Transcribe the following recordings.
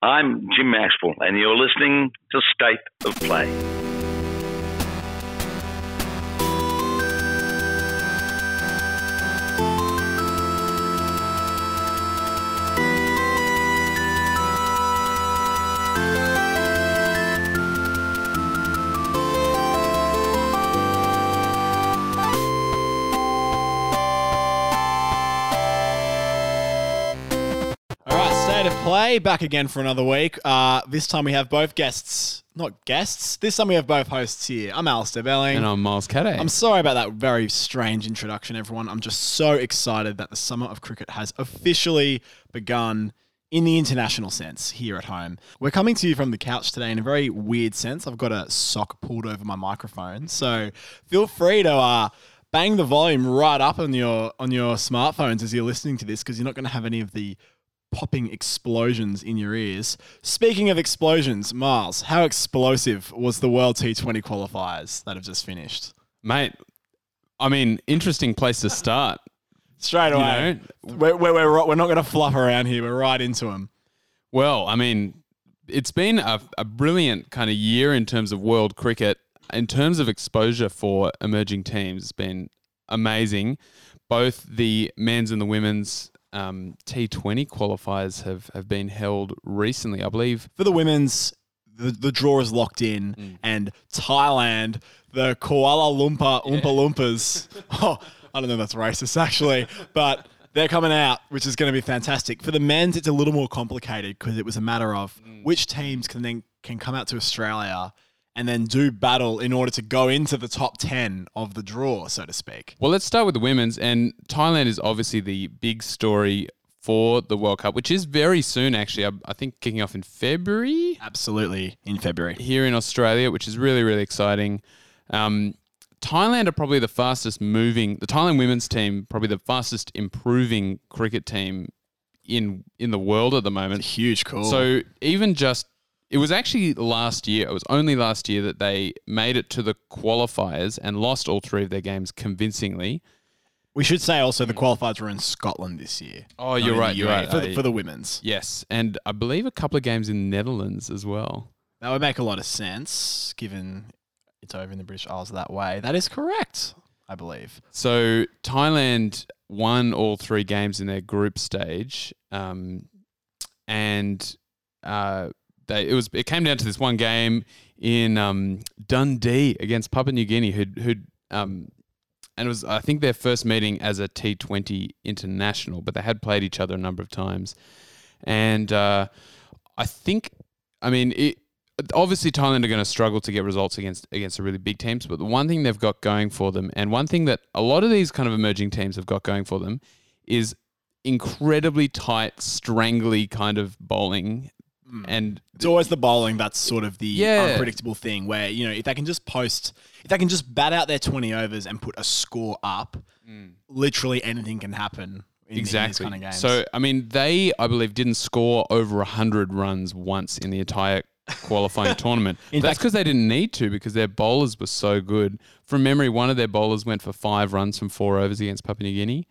I'm Jim Maxwell, and you're listening to State of Play. Play back again for another week. Uh, this time we have both guests, not guests. This time we have both hosts here. I'm Alistair Belling. And I'm Miles Caday. I'm sorry about that very strange introduction, everyone. I'm just so excited that the summer of cricket has officially begun in the international sense here at home. We're coming to you from the couch today in a very weird sense. I've got a sock pulled over my microphone, so feel free to uh, bang the volume right up on your on your smartphones as you're listening to this, because you're not going to have any of the popping explosions in your ears. Speaking of explosions, Miles, how explosive was the World T20 qualifiers that have just finished? Mate, I mean, interesting place to start. Straight You away. know, We're, we're, we're, we're not going to fluff around here. We're right into them. well, I mean, it's been a, a brilliant kind of year in terms of world cricket. In terms of exposure for emerging teams, it's been amazing. Both the men's and the women's um, T20 qualifiers have, have been held recently. I believe For the women's, the, the draw is locked in, and Thailand, the Kuala Lumpur Oompa Loompas. Oh, I don't know if that's racist, actually, but they're coming out, which is going to be fantastic. For the men's, it's a little more complicated because it was a matter of which teams can then can come out to Australia and then do battle in order to go into the top 10 of the draw, so to speak. Well, let's start with the women's. And Thailand is obviously the big story for the World Cup, which is very soon, actually. I, I think kicking off in February Absolutely, in February. here in Australia, which is really, really exciting. Um, Thailand are probably the fastest moving, the Thailand women's team, probably the fastest improving cricket team in in the world at the moment. Huge call. So even just it was actually last year. It was only last year that they made it to the qualifiers and lost all three of their games convincingly. we should say also the qualifiers were in Scotland this year. Oh, you're right. You're right. For the, for the women's. yes, and I believe a couple of games in the Netherlands as well. That would make a lot of sense given it's over in the British Isles that way. That is correct, I believe. So Thailand won all three games in their group stage, um, and uh, they it was it came down to this one game in um, Dundee against Papua New Guinea, who'd, who'd um, and it was I think their first meeting as a T Twenty international, but they had played each other a number of times, and uh, I think I mean it. Obviously, Thailand are going to struggle to get results against against the really big teams. But the one thing they've got going for them, and one thing that a lot of these kind of emerging teams have got going for them, is incredibly tight, strangly kind of bowling. Mm. And It's always the bowling that's sort of the Yeah. unpredictable thing where, you know, if they can just post, if they can just bat out their 20 overs and put a score up, mm. literally anything can happen in, in exactly. these kind of games. So I mean, they I believe didn't score over hundred runs once in the entire qualifying tournament. In That's because they didn't need to because their bowlers were so good. From memory, one of their bowlers went for five runs from four overs against Papua New Guinea.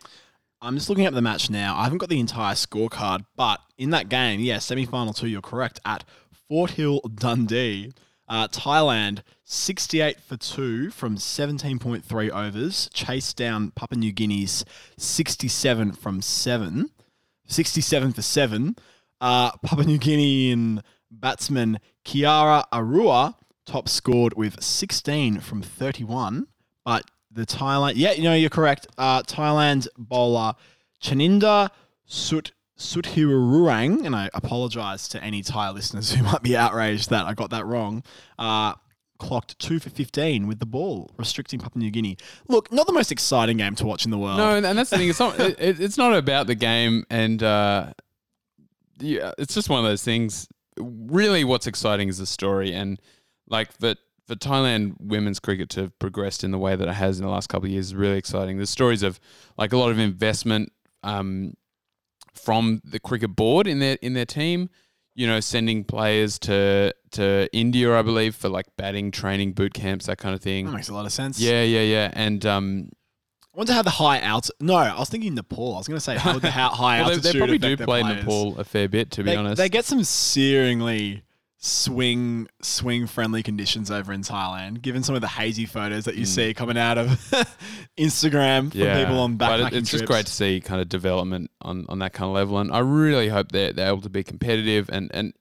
I'm just looking at the match now. I haven't got the entire scorecard, but in that game, yeah, semi final two, you're correct, at Forthill, Dundee, uh, Thailand, 68 for two from 17.3 overs, chased down Papua New Guinea's 67 from seven, 67 for seven. Uh, Papua New Guinean batsman Kiara Arua top scored with 16 from 31, but the Thailand, yeah, you know, you're correct. Uh, Thailand bowler Chaninda Sut Suthiruang, and I apologize to any Thai listeners who might be outraged that I got that wrong. Uh, clocked two for 15 with the ball, restricting Papua New Guinea. Look, not the most exciting game to watch in the world. No, and that's the thing. It's not. it- it's not about the game, and uh, yeah, it's just one of those things. Really, what's exciting is the story, and like that. For Thailand women's cricket to have progressed in the way that it has in the last couple of years is really exciting. There's stories of like a lot of investment um, from the cricket board in their in their team. You know, sending players to to India, I believe, for like batting training boot camps, that kind of thing. That makes a lot of sense. Yeah, yeah, yeah. And um, wonder how the high altitude. No, I was thinking Nepal. I was going to say how the high Well, they, altitude. they probably do play players. Nepal a fair bit, to be They, honest. they get some searingly swing swing friendly conditions over in Thailand. Given some of the hazy photos that you hmm. see coming out of Instagram from people on but backpacking it- it's trips. just great to see kind of development on, on that kind of level, and I really hope they're, they're able to be competitive, and, and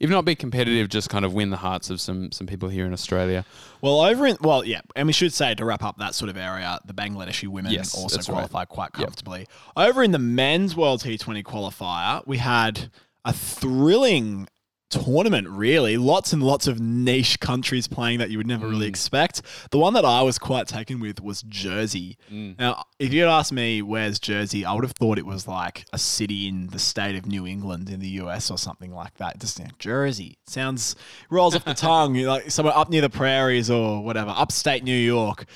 if not be competitive, just kind of win the hearts of some some people here in Australia. Well, over in well, yeah, and we should say to wrap up that sort of area, the Bangladeshi women Yes, also qualify right. quite comfortably. Over in the men's World T20 qualifier, we had a thrilling tournament. Really, lots and lots of niche countries playing that you would never Mm. really expect. The one that I was quite taken with was Jersey. Mm. Now, if you'd asked me where's Jersey, I would have thought it was like a city in the state of New England in the US or something like that. Just you know, Jersey sounds rolls off the tongue, like somewhere up near the prairies or whatever, upstate New York.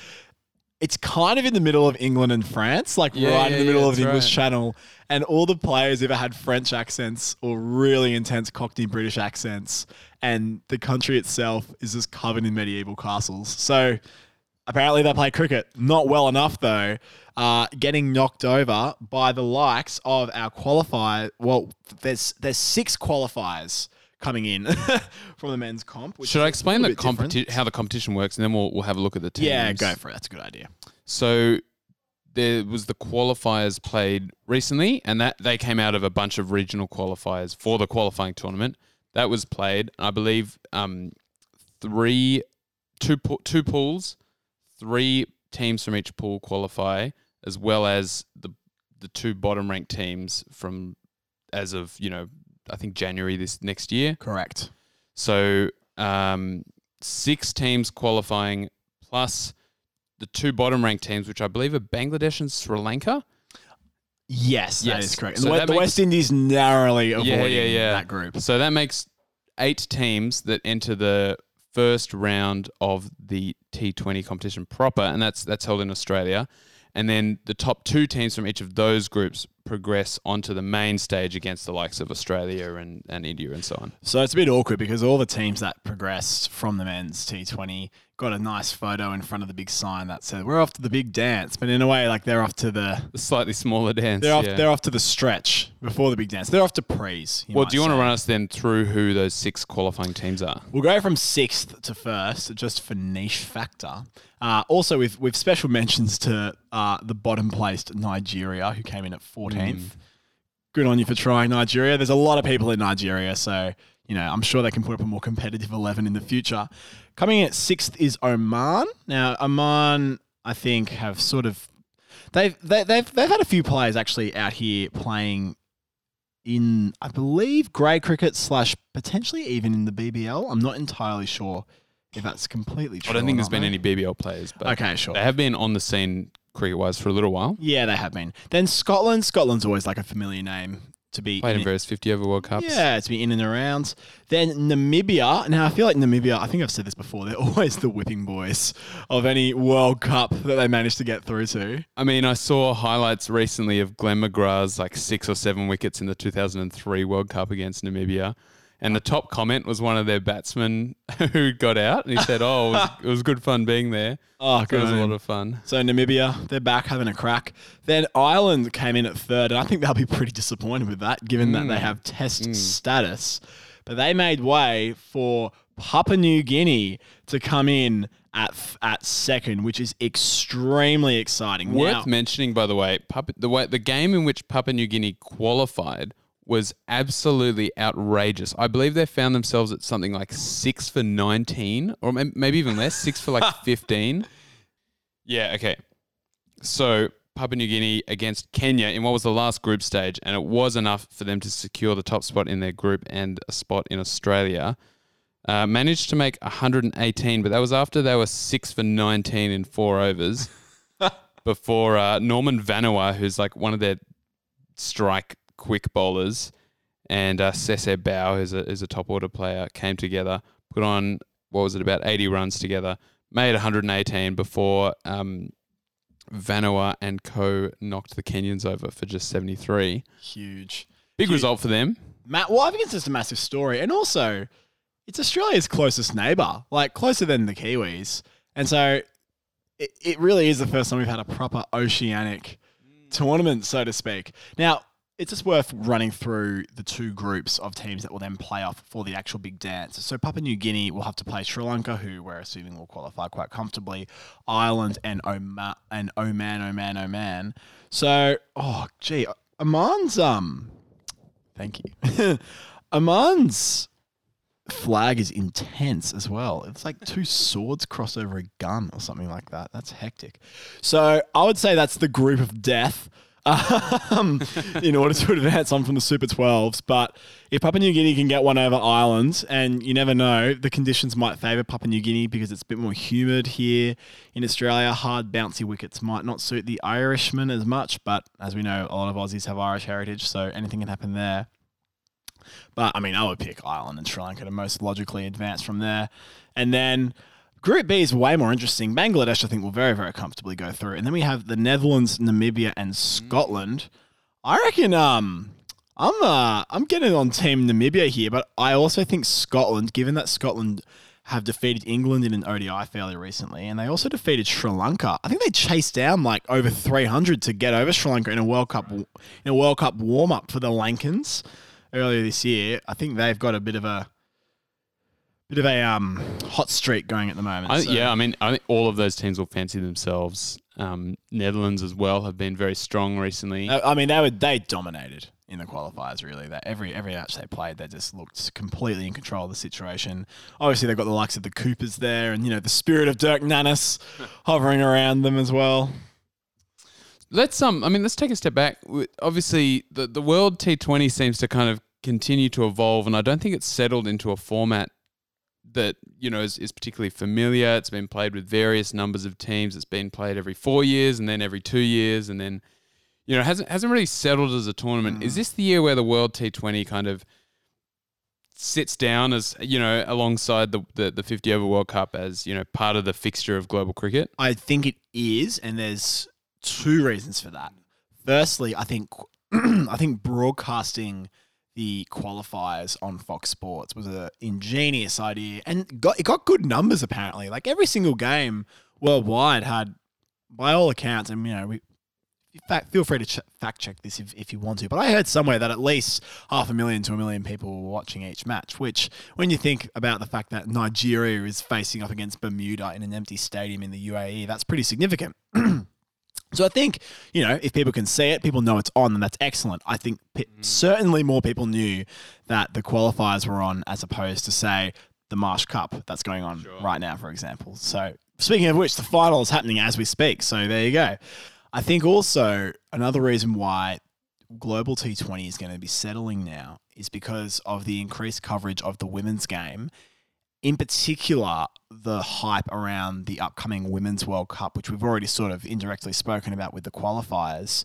It's kind of in the middle of England and France, like Yeah, right in the middle yeah, of the English right. Channel. And all the players either had French accents or really intense Cockney British accents. And the country itself is just covered in medieval castles. So apparently they play cricket. Not well enough though. Uh, getting knocked over by the likes of our qualifier. Well, there's there's six qualifiers coming in from the men's comp. Which Should I explain the competi- how the competition works, and then we'll we'll have a look at the teams. Yeah, go for it. That's a good idea. So there was the qualifiers played recently, and that they came out of a bunch of regional qualifiers for the qualifying tournament. That was played, I believe, um, three, two, pools, three teams from each pool qualify, as well as the the two bottom ranked teams from as of you know I think January this next year. Correct. So um, six teams qualifying plus the two bottom ranked teams, which I believe are Bangladesh and Sri Lanka. Yes, that Yes. is correct. So the, that the makes- West Indies narrowly avoiding yeah, yeah, yeah. that group. So that makes eight teams that enter the first round of the T20 competition proper, and that's that's held in Australia. And then the top two teams from each of those groups progress onto the main stage against the likes of Australia and, and India and so on. So it's a bit awkward because all the teams that progressed from the men's T20 got a nice photo in front of the big sign that said "We're off to the big dance," but in a way, like they're off to the The slightly smaller dance. they're off yeah. they're off to the stretch before the big dance. They're off to praise. well, do you want to run us then through who those six qualifying teams are? We'll go from sixth to first, just for niche factor. Uh, also, with with special mentions to uh, the bottom placed Nigeria, who came in at fourteenth. Good on you for trying Nigeria. There's a lot of people in Nigeria, so you know I'm sure they can put up a more competitive eleven in the future. Coming in at sixth is Oman. Now, Oman, I think, have sort of they've they, they've they've had a few players actually out here playing in, I believe, grey cricket slash potentially even in the BBL. I'm not entirely sure if that's completely true. I don't think there's been mate. any BBL players, but Okay, sure. they have been on the scene cricket wise for a little while. Yeah, they have been. Then Scotland. Scotland's always like a familiar name to be. Played in in- various 50 over World Cups. Yeah, to be in and around. Then Namibia. Now I feel like Namibia. I think I've said this before. They're always the whipping boys of any World Cup that they manage to get through to. I mean, I saw highlights recently of Glenn McGrath's like six or seven wickets in the 2003 World Cup against Namibia. And the top comment was one of their batsmen who got out. And he said, Oh, it was, it was good fun being there. Oh, It was a lot of fun. So Namibia, they're back having a crack. Then Ireland came in at third, and I think they'll be pretty disappointed with that, given that they Mm. have test status. But they made way for Papua New Guinea to come in at at second, which is extremely exciting. Worth Now- mentioning, by the way, Papua, the way the game in which Papua New Guinea qualified was absolutely outrageous. I believe they found themselves at something like six for nineteen, or maybe even less, six for like fifteen. Yeah. Okay. So Papua New Guinea against Kenya in what was the last group stage, and it was enough for them to secure the top spot in their group and a spot in Australia. Uh, managed to make 118, but that was after they were six for 19 in four overs before uh, Norman Vanua, who's like one of their strike quick bowlers, and uh, Sese Bau, who's a, who's a top order player, came together, put on, what was it, about 80 runs together, made 118 before um, Vanua and co knocked the Kenyans over for just 73. huge. Big Huge. result for them. Matt, well, I think it's just a massive story, and also it's Australia's closest neighbour, like closer than the Kiwis, and so it, it really is the first time we've had a proper oceanic tournament, so to speak. Now, it's just worth running through the two groups of teams that will then play off for the actual big dance. So Papua New Guinea will have to play Sri Lanka, who we're assuming will qualify quite comfortably, Ireland and Oman, and Oman, Oman, Oman. So, oh, gee, Oman's um, thank you. Oman's flag is intense as well. It's like two swords cross over a gun or something like that. That's hectic. So I would say that's the group of death um, in order to advance on from the Super 12s. But if Papua New Guinea can get one over Ireland, and you never know, the conditions might favour Papua New Guinea because it's a bit more humid here in Australia. Hard, bouncy wickets might not suit the Irishmen as much, but as we know, a lot of Aussies have Irish heritage, so anything can happen there. But I mean, I would pick Ireland and Sri Lanka to most logically advance from there. And then Group B is way more interesting. Bangladesh, I think, will very, very comfortably go through. And then we have the Netherlands, Namibia, and Scotland. I reckon um I'm uh I'm getting on team Namibia here, but I also think Scotland, given that Scotland have defeated England in an ODI fairly recently, and they also defeated Sri Lanka. I think they chased down like over 300 to get over Sri Lanka in a World Cup in a World Cup warm up for the Lankans earlier this year. I think they've got a bit of a bit of a um, hot streak going at the moment. I, so- Yeah, I mean, I think all of those teams will fancy themselves. Um, Netherlands as well have been very strong recently. I I mean, they were they dominated in the qualifiers. Really, that every every match they played, they just looked completely in control of the situation. Obviously, they've got the likes of the Coopers there, and you know the spirit of Dirk Nannes hovering around them as well. Let's um, I mean, let's take a step back. Obviously, the the World T20 seems to kind of continue to evolve, and I don't think it's settled into a format that you know is, is particularly familiar. It's been played with various numbers of teams. It's been played every four years, and then every two years, and then you know hasn't hasn't really settled as a tournament. Is mm. this the year where the World T20 kind of sits down as you know alongside the, the the 50 over World Cup as you know part of the fixture of global cricket? I think it is, and there's two reasons for that. Firstly, I think I think broadcasting the qualifiers on Fox Sports was an ingenious idea, and got it got good numbers apparently. Like every single game worldwide had, by all accounts, and you know we. fact, feel free to ch- fact check this if, if you want to. But I heard somewhere that at least half a million to a million people were watching each match, which, when you think about the fact that Nigeria is facing up against Bermuda in an empty stadium in the UAE, that's pretty significant. So I think you know if people can see it, people know it's on, and that's excellent. I think pe- mm. certainly more people knew that the qualifiers were on as opposed to say the Marsh Cup that's going on right now, for example. So speaking of which, the final is happening as we speak. So there you go. I think also another reason why global T20 is going to be settling now is because of the increased coverage of the women's game in particular, the hype around the upcoming Women's World Cup, which we've already sort of indirectly spoken about with the qualifiers.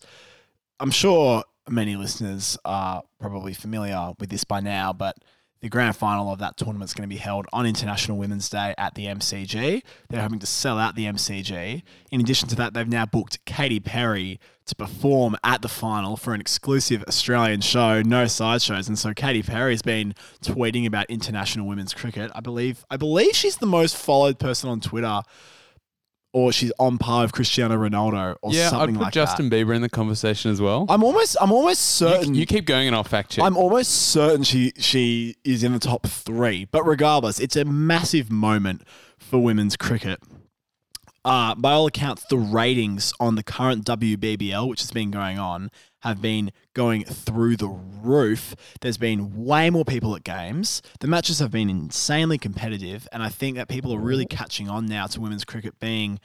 I'm sure many listeners are probably familiar with this by now, but the grand final of that tournament is going to be held on International Women's Day at the MCG. They're hoping to sell out the MCG. In addition to that, they've now booked Katy Perry to perform at the final for an exclusive Australian show, no sideshows. And so Katy Perry's been tweeting about international women's cricket. I believe I believe she's the most followed person on Twitter, or she's on par with Cristiano Ronaldo, or yeah, I'd something put like Justin Bieber in the conversation as well. I'm almost I'm almost certain you, you keep going and I'll fact check. I'm almost certain she she is in the top three. But regardless, it's a massive moment for women's cricket. Uh, by all accounts, the ratings on the current WBBL, which has been going on, have been going through the roof. There's been way more people at games. The matches have been insanely competitive, and I think that people are really catching on now to women's cricket being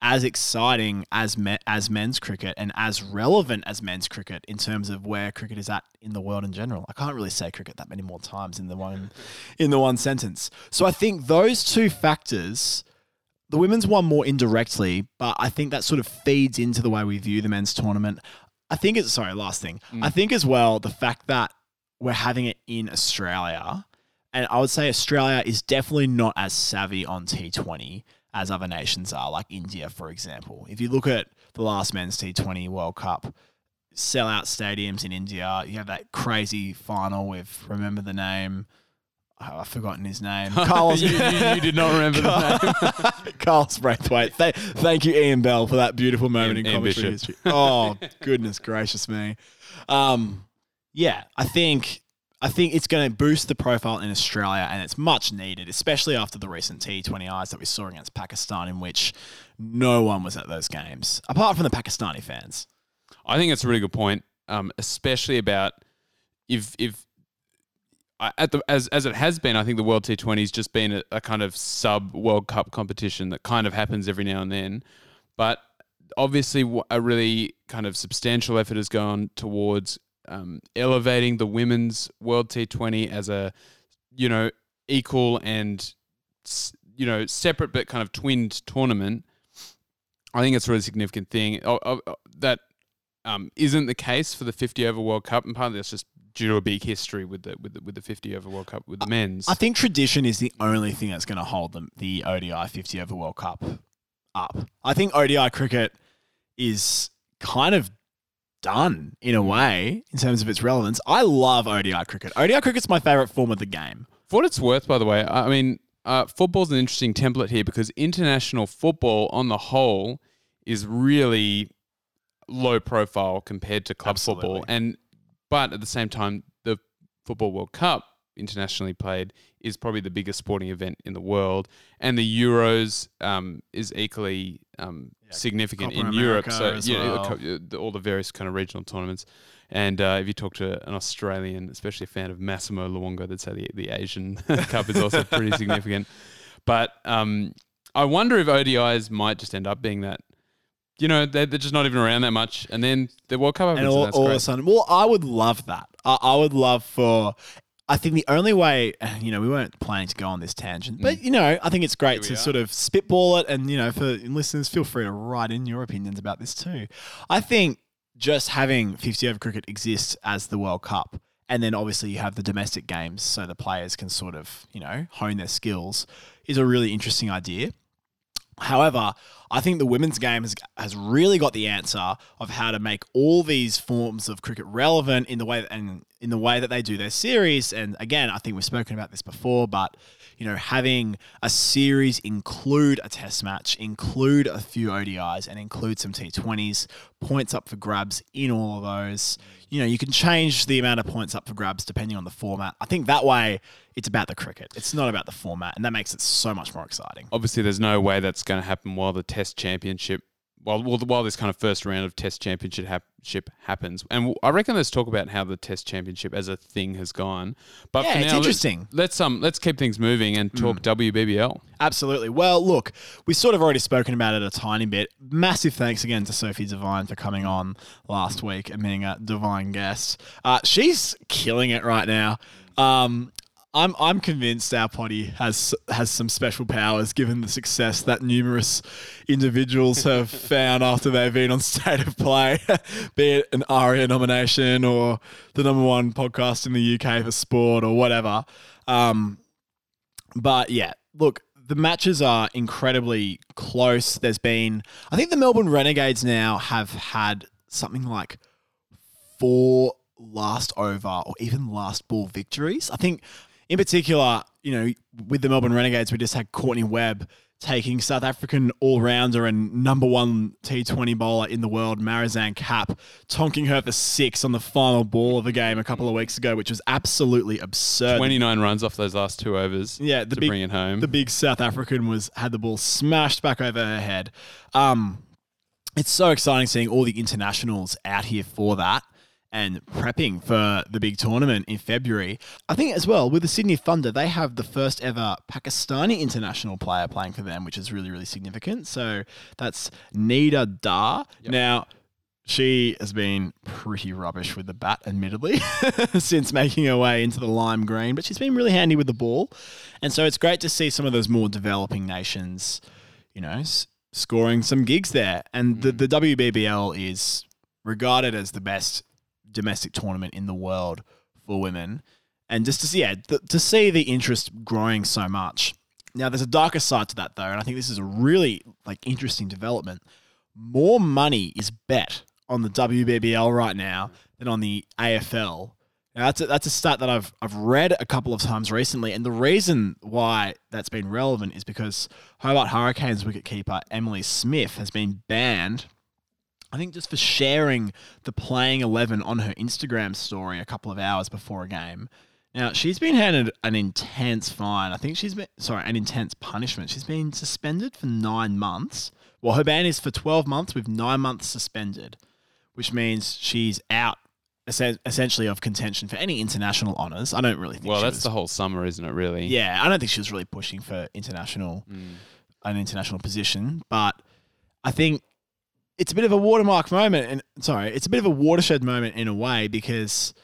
as exciting as me- as men's cricket and as relevant as men's cricket in terms of where cricket is at in the world in general. I can't really say cricket that many more times in the one in the one sentence. So I think those two factors the women's won more indirectly, but I think that sort of feeds into the way we view the men's tournament. I think it's sorry, last thing. Mm. I think as well the fact that we're having it in Australia, and I would say Australia is definitely not as savvy on T20 as other nations are, like India, for example. If you look at the last men's T20 World Cup, sellout stadiums in India, you have that crazy final with remember the name. Oh, I've forgotten his name. Carlos. you, you, you did not remember the name. Carlos Brathwaite. Th- thank you, Ian Bell, for that beautiful moment Ian- in commentary history. Oh, goodness gracious me. Um, yeah, I think I think it's going to boost the profile in Australia, and it's much needed, especially after the recent T20Is that we saw against Pakistan, in which no one was at those games apart from the Pakistani fans. I think it's a really good point, um, especially about if if at the as as it has been. I think the World T Twenty has just been a, a kind of sub World Cup competition that kind of happens every now and then, but obviously a really kind of substantial effort has gone towards um, elevating the women's World T Twenty as a you know equal and you know separate but kind of twinned tournament. I think it's a really significant thing. Oh, oh, that um, isn't the case for the 50 over World Cup, and partly that's just due to a big history with the with the, with the 50 over World Cup with the men's. I think tradition is the only thing that's going to hold them the ODI 50 over World Cup up. I think ODI cricket is kind of done in a way in terms of its relevance. I love ODI cricket. ODI cricket's my favorite form of the game. For what it's worth, by the way, I I mean, uh, football's an interesting template here because international football on the whole is really low profile compared to club football. And but at the same time, the Football World Cup internationally played is probably the biggest sporting event in the world, and the Euros um, is equally um, significant Copa in Europe. So well. all the various kind of regional tournaments. And uh, if you talk to an Australian, especially a fan of Massimo Luongo, they'd say the, the Asian Cup is also pretty significant. But um, I wonder if ODIs might just end up being that. You know, they're, they're just not even around that much. And then the World Cup happens. And And all, that's all of a sudden, well, I would love that. I, I would love for. I think the only way, you know, we weren't planning to go on this tangent, but you know, I think it's great Mm. To are. sort of spitball it, and you know, for listeners, feel free to write in your opinions about this too. I think just having 50 over cricket exist as the World Cup, and then obviously you have the domestic games, so the players can sort of, you know, hone their skills, is a really interesting idea. However, I think the women's game has, has really got the answer of how to make all these forms of cricket relevant in the way and in the way that they do their series. And again, I think we've spoken about this before, but you know, having a series include a test match, include a few ODIs, and include some T20s, points up for grabs in all of those. You know, you can change the amount of points up for grabs depending on the format. I think that way it's about the cricket. It's not about the format, and that makes it so much more exciting. Obviously, there's no way that's going to happen while the Test Championship, while while, while this kind of first round of Test Championship hap- happens. And I reckon let's talk about how the Test Championship as a thing has gone. But Yeah, for it's now, interesting. Let's um let's keep things moving and talk WBBL. Absolutely. Well, look, we've sort of already spoken about it a tiny bit. Massive thanks again to Sophie Devine for coming on last week and being a divine guest. Uh, she's killing it right now. Um, I'm I'm convinced our potty has has some special powers given the success that numerous individuals have found after they've been on state of play, be it an ARIA nomination or the number one podcast in the UK for sport or whatever. Um, but yeah, look, the matches are incredibly close. There's been, I think the Melbourne Renegades now have had something like four last over or even last ball victories. I think, in particular, you know, with the Melbourne Renegades, we just had Courtney Webb taking South African all rounder and number one T20 bowler in the world, Marizanne Kapp, tonking her for six on the final ball of the game a couple of weeks ago, which was absolutely absurd. 29 runs off those last two overs. Yeah, the to big, bring it home. The big South African was had the ball smashed back over her head. Um, it's so exciting seeing all the internationals out here for that and prepping for the big tournament in February. I think as well with the Sydney Thunder, they have the first ever Pakistani international player playing for them, which is really really significant. So that's Nida Dar. Now. She has been pretty rubbish with the bat, admittedly, since making her way into the lime green, but she's been really handy with the ball. And so it's great to see some of those more developing nations, you know, s- scoring some gigs there. And the, mm. the WBBL is regarded as the best domestic tournament in the world for women. And just to see, yeah, th- to see the interest growing so much. Now, there's a darker side to that, though, and I think this is a really like interesting development. More money is bet on the WBBL right now than on the AFL. Now, that's a, that's a stat that I've I've read a couple of times recently, and the reason why that's been relevant is because Hobart Hurricanes wicketkeeper Emily Smith has been banned. I think just for sharing the playing eleven on her Instagram story a couple of hours before a game. Now she's been handed an intense fine. I think she's been sorry an intense punishment. She's been suspended for nine months. Well, her ban is for twelve months with nine months suspended, which means she's out essentially of contention for any international honours. I don't really think. Well, that's was, the whole summer, isn't it? Really. yeah. I don't think she was really pushing for international Mm. an international position, but I think it's a bit of a watermark moment, and sorry, it's a bit of a watershed moment in a way because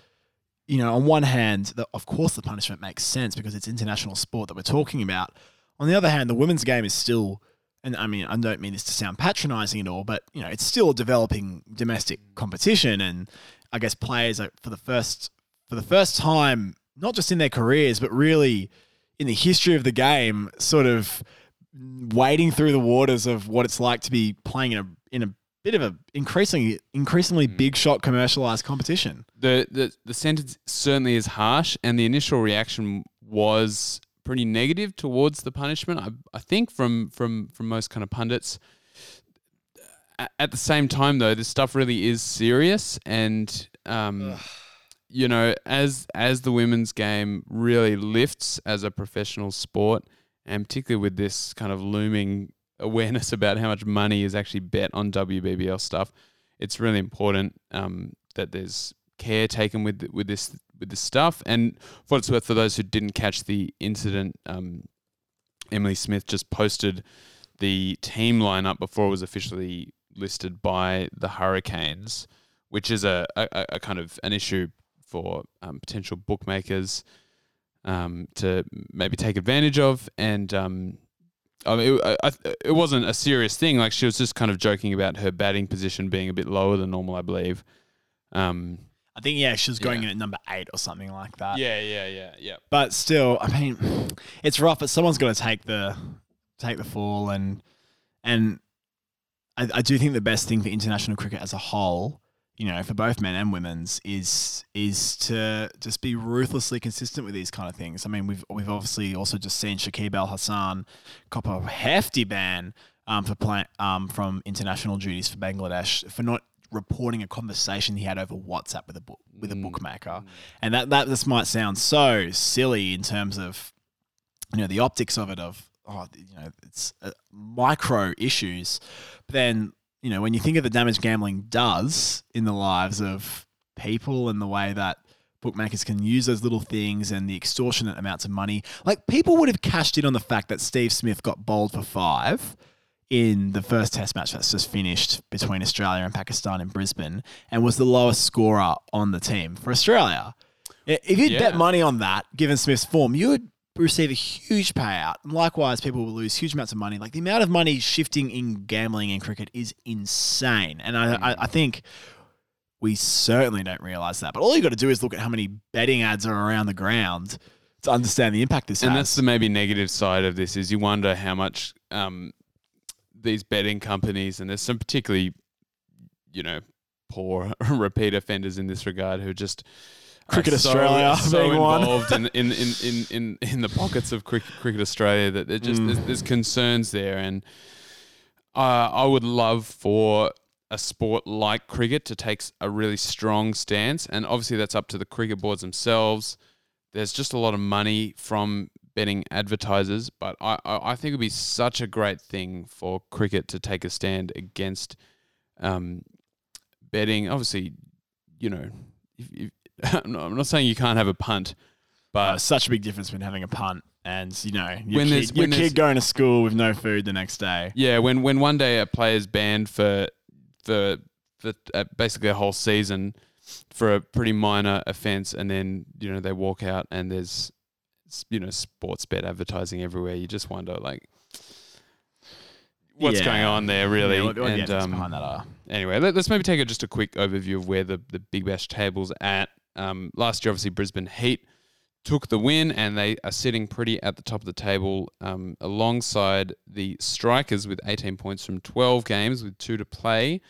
you know, on one hand, the, of course, the punishment makes sense because it's international sport that we're talking about. On the other hand, the women's game is still, and I mean, I don't mean this to sound patronising at all, but you know, it's still a developing domestic competition, and I guess players are for the first for the first time, not just in their careers, but really in the history of the game, sort of wading through the waters of what it's like to be playing in a in a bit of a increasingly increasingly Mm. big shot commercialized competition. the the the sentence certainly is harsh, and the initial reaction was pretty negative towards the punishment. I, I think from from from most kind of pundits. At the same time, though, this stuff really is serious, and um, you know, as as the women's game really lifts as a professional sport, and particularly with this kind of looming awareness about how much money is actually bet on WBBL stuff, it's really important um, that there's care taken with with this with this stuff. And for what it's worth, for those who didn't catch the incident, um, Emily Smith just posted the team lineup before it was officially listed by the Hurricanes, which is a, a, a kind of an issue for um, potential bookmakers um, to maybe take advantage of. And um, I mean, it, I, it wasn't a serious thing. Like she was just kind of joking about her batting position being a bit lower than normal, I believe. Um, I think yeah, she was going Yeah. in at number eight or something like that. yeah, yeah, yeah, yeah. But still, I mean, it's rough. But someone's got to take the take the fall, and and I, I do think the best thing for international cricket as a whole, you know, for both men and women's, is is to just be ruthlessly consistent with these kind of things. I mean, we've we've obviously also just seen Shakib Al Hasan cop a hefty ban um, for play, um, from international duties for Bangladesh for not reporting a conversation he had over WhatsApp with a book, with a Mm. bookmaker, and that that this might sound so silly in terms of you know the optics of it of oh you know it's uh, micro issues, but then you know when you think of the damage gambling does in the lives of people and the way that bookmakers can use those little things and the extortionate amounts of money. Like people would have cashed in on the fact that Steve Smith got bowled for five in the first test match that's just finished between Australia and Pakistan in Brisbane and was the lowest scorer on the team for Australia. If you'd bet money on that, given Smith's form, you would receive a huge payout. And likewise, people will lose huge amounts of money. Like the amount of money shifting in gambling in cricket is insane. And I, I, I think we certainly don't realize that. But all you got to do is look at how many betting ads are around the ground to understand the impact this and has. And that's the maybe negative side of this is you wonder how much um, these betting companies and there's some particularly you know poor repeat offenders in this regard who just Cricket so, Australia so being involved in, in, in, in, in, in the pockets of cricket, cricket Australia that there just Mm. there's, there's concerns there and uh, I would love for a sport like cricket to take a really strong stance and obviously that's up to the cricket boards themselves there's just a lot of money from betting advertisers, but I, I, I think it would be such a great thing for cricket to take a stand against um, betting. Obviously, you know, if, if, I'm, not, I'm not saying you can't have a punt, Uh, but such a big difference between having a punt and you know your, When there's- kid, your when kid going to school with no food the next day. yeah, when when one day a player's banned for for for uh, basically a whole season for a pretty minor offence, and then you know they walk out and there's you know sports bet advertising everywhere. You just wonder like what's Yeah. going on there, really. Yeah, what, what and um, behind that are. anyway, let, us maybe take a, just a quick overview of where the, the Big Bash table's at. Um, last year, obviously, Brisbane Heat took the win, and they are sitting pretty at the top of the table um, alongside the Strikers with 18 points from 12 games with two to play.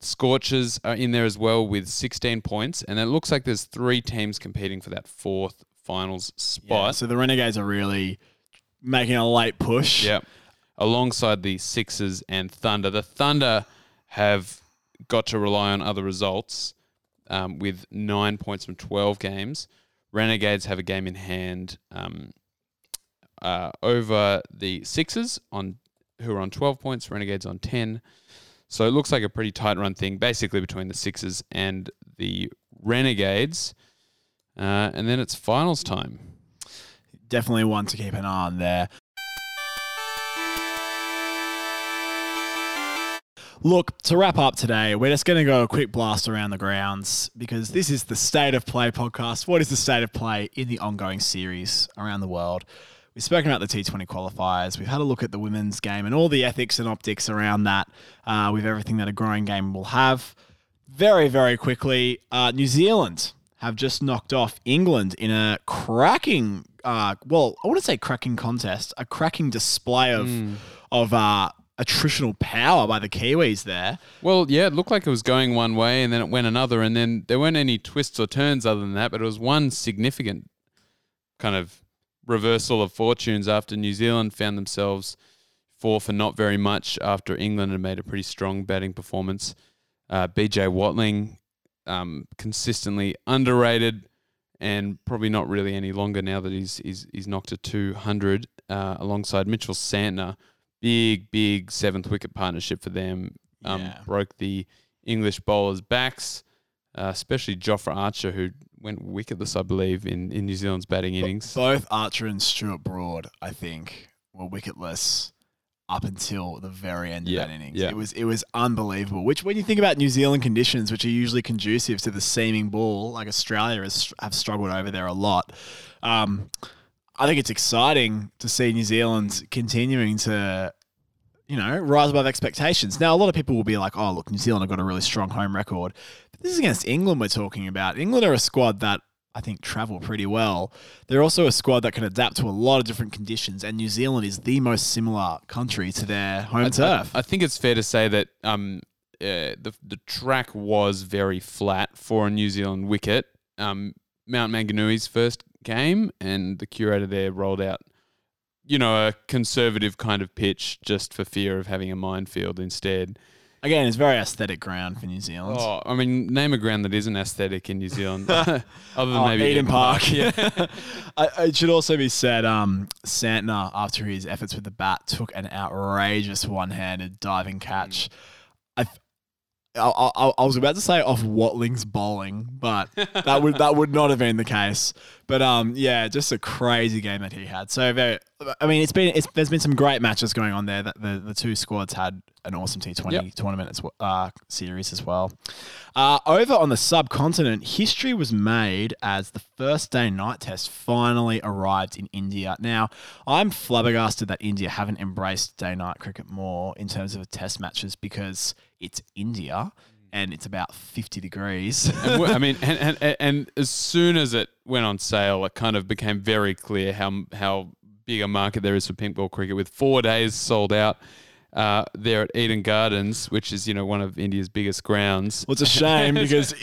Scorchers are in there as well with 16 points, and it looks like there's three teams competing for that fourth finals Yeah, spot. so the Renegades are really making a late push. Yep. Alongside the Sixers and Thunder. The Thunder have got to rely on other results um, with nine points from 12 games. Renegades have a game in hand um, uh, over the Sixers on who are on 12 points, Renegades on 10. So it looks like a pretty tight run thing, basically between the Sixers and the Renegades. Uh, and then it's finals time. Definitely one to keep an eye on there. Look, to wrap up today, we're just going to go a quick blast around the grounds because this is the State of Play podcast. What is the state of play in the ongoing series around the world? We've spoken about the T20 qualifiers. We've had a look at the women's game and all the ethics and optics around that uh, with everything that a growing game will have. Very, very quickly, uh, New Zealand have just knocked off England in a cracking, uh, well, I want to say cracking contest, a cracking display of of uh, attritional power by the Kiwis there. Well, yeah, it looked like it was going one way and then it went another, and then there weren't any twists or turns other than that, but it was one significant kind of reversal of fortunes after New Zealand found themselves four for not very much after England had made a pretty strong batting performance. Uh, BJ Watling, um, consistently underrated and probably not really any longer now that he's he's, he's knocked to 200 uh, alongside Mitchell Santner. Big, big seventh wicket partnership for them. Um, Yeah. Broke the English bowlers' backs, uh, especially Jofra Archer, who went wicketless, I believe, in, in New Zealand's batting innings. Both Archer and Stuart Broad, I think, were wicketless up until the very end Yeah, of that innings. yeah. It was it was unbelievable. Which, when you think about New Zealand conditions, which are usually conducive to the seaming ball, like Australia has have struggled over there a lot. Um, I think it's exciting to see New Zealand continuing to, you know, rise above expectations. Now, a lot of people will be like, "Oh, look, New Zealand have got a really strong home record." But this is against England we're talking about. England are a squad that I think travel pretty well. They're also a squad that can adapt to a lot of different conditions, and New Zealand is the most similar country to their home I- turf. I, I think it's fair to say that um, uh, the the track was very flat for a New Zealand wicket. Um, Mount Maunganui's first game, and the curator there rolled out, you know, a conservative kind of pitch just for fear of having a minefield instead. Again, it's very aesthetic ground for New Zealand. Oh, I mean, name a ground that isn't aesthetic in New Zealand, other than Oh, maybe Eden Park. Yeah. I, it should also be said, um, Santner, after his efforts with the bat, took an outrageous one-handed diving catch. I, I, I, I was about to say off Watling's bowling, but that would that would not have been the case. But um, yeah, just a crazy game that he had. So very, I mean, it's been it's, there's been some great matches going on there. That the, the two squads had an awesome T20 Yep. tournament as well, uh, series as well. Uh, over on the subcontinent, history was made as the first day night test finally arrived in India. Now, I'm flabbergasted that India haven't embraced day night cricket more in terms of test matches because it's India and it's about 50 degrees. And w- I mean, and, and, and- and as soon as it went on sale, it kind of became very clear how how big a market there is for pink ball cricket. With four days sold out uh, there at Eden Gardens, which is you know one of India's biggest grounds. Well, it's a shame because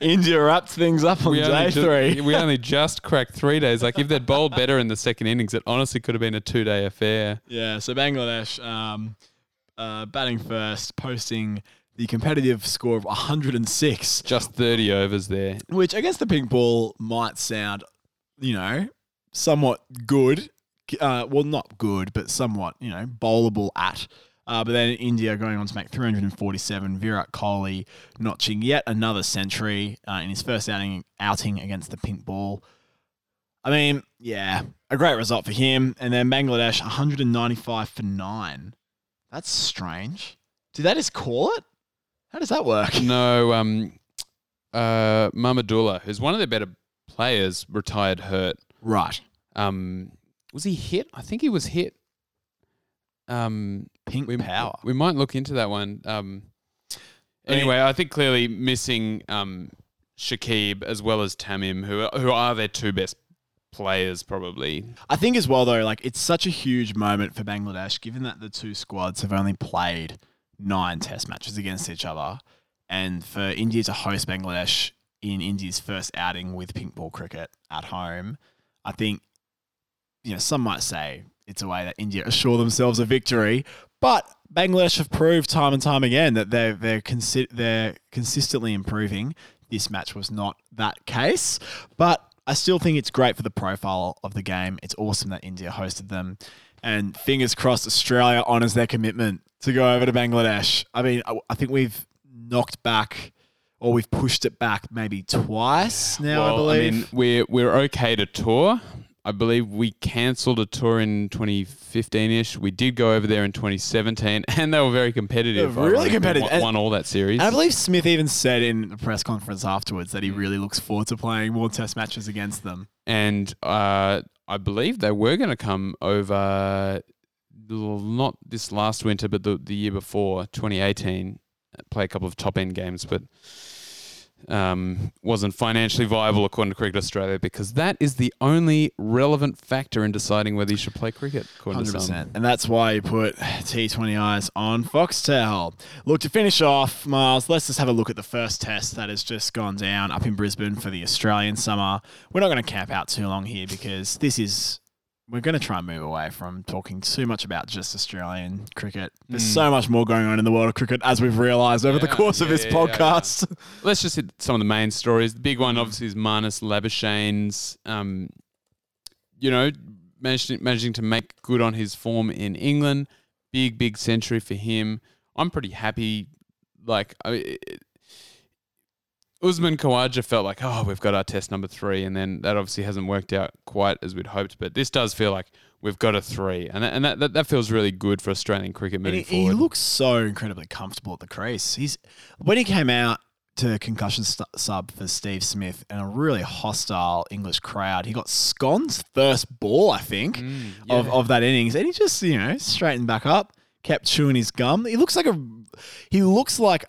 India wrapped things up on We day only, ju- three. we only just cracked three days. Like if they'd bowled better in the second innings, it honestly could have been a two day affair. Yeah, so Bangladesh um, uh, batting first, posting the competitive score of 106, Just thirty overs there. which I guess the pink ball might sound, you know, somewhat good. Uh, well, not good, but somewhat, you know, bowlable at. Uh, but then India going on to make 347. Virat Kohli notching yet another century uh, in his first outing, outing against the pink ball. I mean, yeah, a great result for him. And then Bangladesh 195 for nine. That's strange. Did they just call it? How does that work? No, um, uh, Mahmudullah, who's one of their better players, retired hurt. Right. Um, was he hit? I think he was hit. Um, Pink we, power. We might look into that one. Um, anyway, I think clearly missing um, Shakib as well as Tamim, who are, who are their two best players, probably. I think as well though, like it's such a huge moment for Bangladesh, given that the two squads have only played nine test matches against each other. And for India to host Bangladesh in India's first outing with pink ball cricket at home, I think, you know, some might say it's a way that India assure themselves a victory. But Bangladesh have proved time and time again that they're, they're, consi- they're consistently improving. This match was not that case. But I still think it's great for the profile of the game. It's awesome that India hosted them. And fingers crossed, Australia honours their commitment to go over to Bangladesh. I mean, I, I think we've knocked back or we've pushed it back maybe twice now, I Well, believe. mean, we're we're okay to tour. I believe we cancelled a tour in 2015ish. We did go over there in 2017, and they were very competitive. They were really competitive. Won, won all that series. and I believe Smith even said in the press conference afterwards that he Mm. really looks forward to playing more test matches against them. and uh, I believe they were going to come over, not this last winter, but the, the year before, 2018, uh, play a couple of top end games, but um, wasn't financially viable according to Cricket Australia because that is the only relevant factor in deciding whether you should play cricket. According 100%. and that's why you put T20Is on Foxtel. Look to finish off, Miles. Let's just have a look at the first test that has just gone down up in Brisbane for the Australian summer. We're not going to camp out too long here because this is. We're going to try and move away from talking too much about just Australian cricket. There's Mm. so much more going on in the world of cricket, as we've realised over the Yeah, course of this yeah, yeah, yeah. podcast. Let's just hit some of the main stories. The big one, obviously, is Marnus Labuschagne's, um, you know, managing, managing to make good on his form in England. Big, big century for him. I'm pretty happy. Like, I, it, Usman Khawaja felt like, oh, we've got our test number three, and then that obviously hasn't worked out quite as we'd hoped. But this does feel like we've got a three, and that, and that, that, that feels really good for Australian cricket moving he, he forward. looks so incredibly comfortable at the crease. He's when he came out to concussion st- sub for Steve Smith and a really hostile English crowd. He got Scone's first ball, I think, Mm, of, yeah. of that innings, and he just you know straightened back up, kept chewing his gum. He looks like a he looks like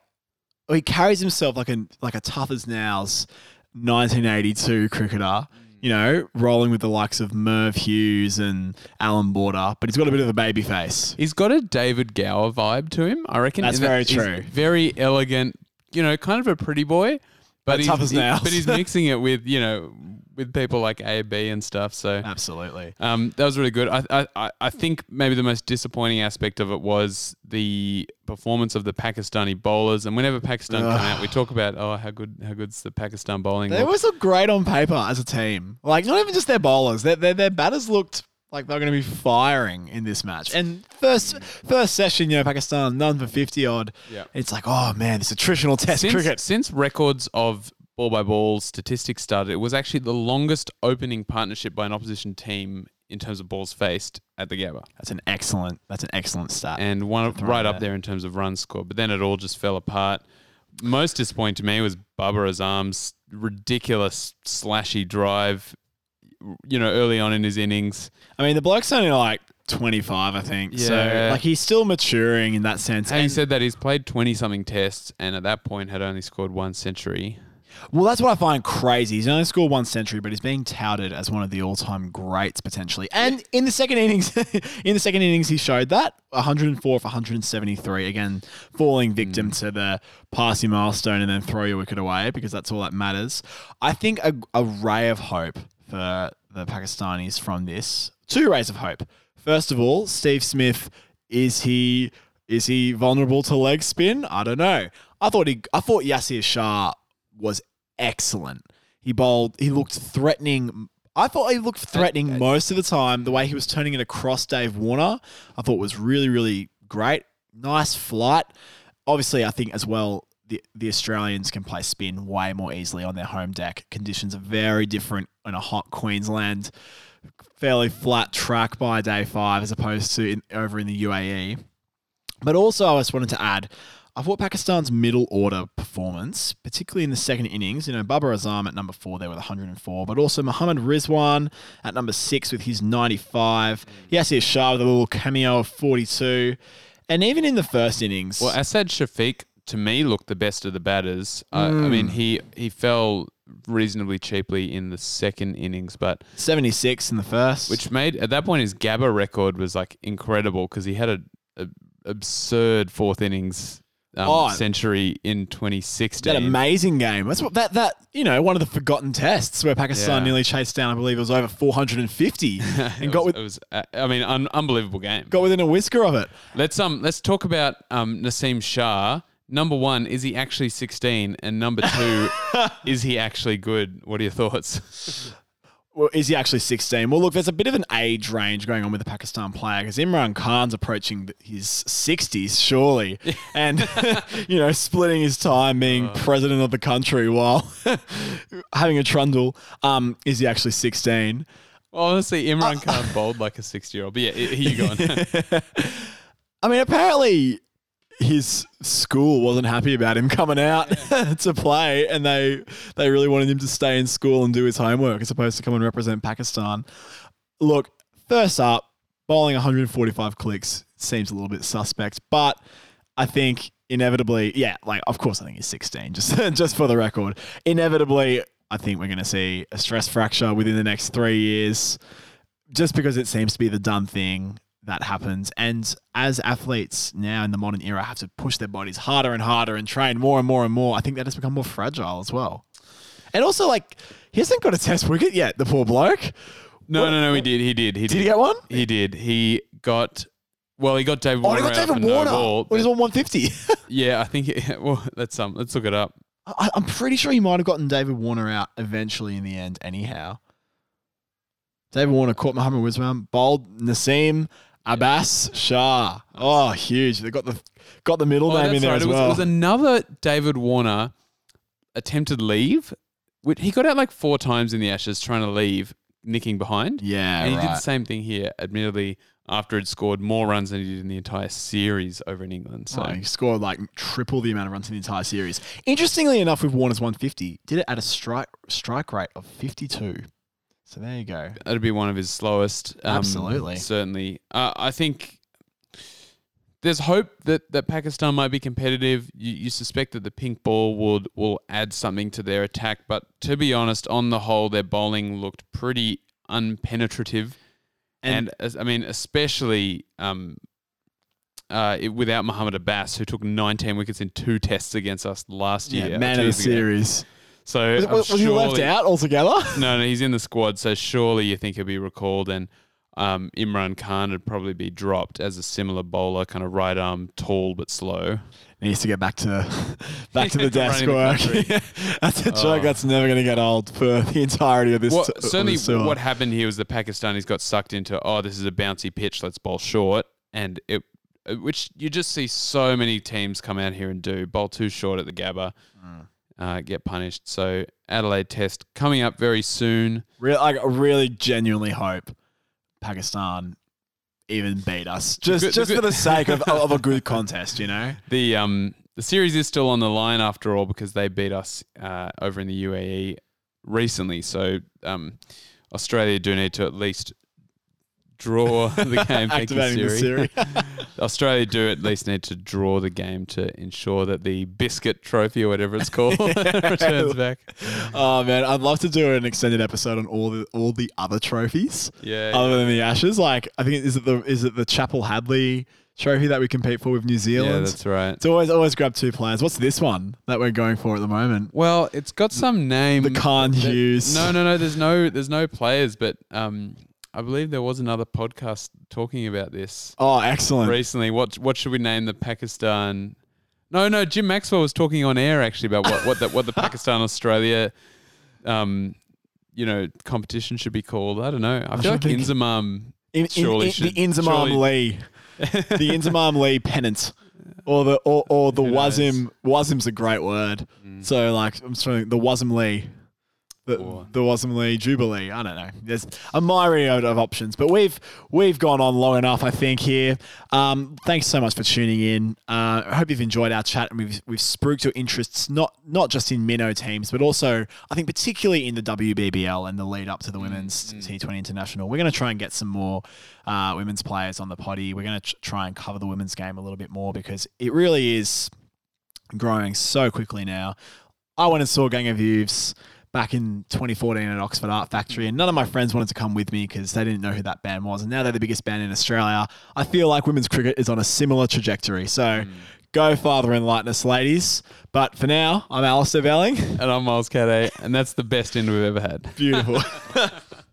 he carries himself like a like a tough as nails 1982 cricketer. You know, rolling with the likes of Merv Hughes and Allan Border, but he's got a bit of a baby face. He's got a David Gower vibe to him, I reckon. That's very true. Very elegant, you know, kind of a pretty boy, but But he's, tough as he- nails. but he's mixing it with you know with people like A B and stuff. So Absolutely. um, that was really good. I, I- I think maybe the most disappointing aspect of it was the performance of the Pakistani bowlers. And whenever Pakistan come out, we talk about oh how good how good's the Pakistan bowling. They always look great on paper as a team. Like not even just their bowlers, their their, their batters looked like they're going to be firing in this match. And first first session, you know, Pakistan none for fifty odd. Yeah. It's like, oh man, this attritional test since, cricket. Since records of ball by ball statistics started, it was actually the longest opening partnership by an opposition team in terms of balls faced at the Gabba, That's an excellent. That's an excellent stat. and one right up there in terms of runs scored. But then it all just fell apart. Most disappointing to me was Babar Azam's ridiculous slashy drive. You know, early on in his innings, I mean, the bloke's only like twenty five, I think. So Yeah. like he's still maturing in that sense. having And- said that, he's played twenty something tests, and at that point had only scored one century. Well, that's what I find crazy. He's only scored one century, but he's being touted as one of the all-time greats potentially. And in the second innings, in the second innings, he showed that 104 for 173. Again, falling victim mm. to the pass your milestone and then throw your wicket away because that's all that matters. I think a, a ray of hope for the Pakistanis from this. Two rays of hope. First of all, Steve Smith is he is he vulnerable to leg spin? I don't know. I thought he I thought Yasir Shah was excellent. He bowled. He looked threatening. I thought he looked threatening most of the time. The way he was turning it across Dave Warner, I thought was really, really great. Nice flight. Obviously, I think as well the the Australians can play spin way more easily on their home deck. Conditions are very different in a hot Queensland, fairly flat track by day five as opposed to in, over in the UAE. But also, I just wanted to add, I thought Pakistan's middle order performance, particularly in the second innings, you know, Babar Azam at number four there with 104, but also Muhammad Rizwan at number six with his 95, Yasir Shah with a little cameo of 42, and even in the first innings, Well, Asad Shafiq to me looked the best of the batters. I I hmm. mean, he he fell reasonably cheaply in the second innings, but 76 in the first. which made at that point his Gabba record was like incredible because he had a, a absurd fourth innings um, Oh. century in 2016. That amazing game. That's what that that you know one of the forgotten tests where Pakistan Yeah. nearly chased down. I believe it was over 450 and got was- with it was, uh, I mean, un- unbelievable game. got within a whisker of it. Let's um let's talk about um Naseem Shah. Number one, is he actually 16? And number two, is he actually good? What are your thoughts? Well, is he actually 16? Well, look, there's a bit of an age range going on with the Pakistan player because Imran Khan's approaching his 60s, surely. And, you know, splitting his time being president of the country while having a trundle. Um, is he actually 16? Well, honestly, Imran Khan bowled like a 60 year old. But yeah, here you go. I mean, apparently his school wasn't happy about him coming out to play, and they they really wanted him to stay in school and do his homework as opposed to come and represent Pakistan. Look, first up, bowling 145 clicks seems a little bit suspect, but I think inevitably, yeah, like of course I think he's 16, just just for the record. Inevitably, I think we're going to see a stress fracture within the next three years, just because it seems to be the done thing that happens. And as athletes now in the modern era have to push their bodies harder and harder and train more and more and more, I think that has become more fragile as well. And also, like, he hasn't got a test wicket yet, the poor bloke. No, no, no, he did. He did. He did. Did he get one? He did. He got. Well, he got David Oh, Warner he got David Warner. no ball. when he's on 150. yeah, I think. It, well, let's um, let's look it up. I, I'm pretty sure he might have gotten David Warner out eventually in the end, anyhow. David Warner caught Muhammad Rizwan, bowled Naseem Abbas Shah. Oh, huge! They got the got the middle Oh, name in that's there right. as It was, well. it was another David Warner attempted leave. which- He got out like four times in the Ashes trying to leave, nicking behind. yeah, and he did right. the same thing here, admittedly, after he'd scored more runs than he did in the entire series over in England. So Oh, he scored like triple the amount of runs in the entire series. Interestingly enough, with Warner's 150, did it at a strike strike rate of 52. So there you go. that'd be one of his slowest. um, Absolutely. Certainly. Uh, I think there's hope that, that Pakistan might be competitive. You, you suspect that the pink ball would will add something to their attack, but to be honest, on the whole, their bowling looked pretty unpenetrative. And- And, as, I mean, especially um, uh, it, without Muhammad Abbas, who took 19 wickets in two tests against us last Yeah, year. man of the years ago. So Was, was he left out altogether? no, no, he's in the squad, so surely you think he'll be recalled, and um, Imran Khan would probably be dropped as a similar bowler, kind of right arm, tall but slow. Needs to get back to back to the desk Running the work. that's a joke Oh. that's never going to get old for the entirety of this. Well, t- certainly, this what happened here was the Pakistanis got sucked into, oh, this is a bouncy pitch, let's bowl short, and it, which you just see so many teams come out here and do, bowl too short at the Gabba, Mm. Uh, get punished. So Adelaide Test coming up very soon. Re- like, I really genuinely hope Pakistan even beat us, just good- just for the sake of, of a good contest, you know. The um the series is still on the line after all because they beat us uh, over in the UAE recently. So um, Australia do need to at least draw the game. You, Activating the Siri. Australia do at least need to draw the game to ensure that the biscuit trophy or whatever it's called returns back. oh man, I'd love to do an extended episode on all the all the other trophies Yeah. other than the Ashes. Like, I think is it the is it the Chappell-Hadlee trophy that we compete for with New Zealand? yeah, that's right. it's always always grab two players. What's this one that we're going for at the moment? Well, it's got some name. The Khan Hughes. No, no, no. There's no, there's no players, but um, I believe there was another podcast talking about this Oh, excellent. recently. What, what should we name the Pakistan? No, no. Jim Maxwell was talking on air actually about what, what the, what the Pakistan Australia, um, you know, competition should be called. I don't know. I, feel like Inzamam. In, Surely in, should- the Inzamam Lee, the Inzamam Lee pennant, or the or, or the? Wasim. Wasim's a great word. So like I'm sorry, the Wasim Lee. The, the Wasm Lee Jubilee. I don't know. There's a myriad of options, but we've we've gone on long enough, I think. Here, um, thanks so much for tuning in. Uh, I hope you've enjoyed our chat and we've we've spruiked your interests not not just in minnow teams, but also I think particularly in the WBBL and the lead up to the women's T20 International. We're going to try and get some more uh, women's players on the potty. We're going to ch- try and cover the women's game a little bit more because it really is growing so quickly now. I went and saw Gang of Youths back in 2014 at Oxford Art Factory, and none of my friends wanted to come with me because they didn't know who that band was. And now they're the biggest band in Australia. I feel like women's cricket is on a similar trajectory. So hmm. go Father and Lightness, ladies. But for now, I'm Alistair Velling. And I'm Miles Cadet, and that's the best end we've ever had. Beautiful.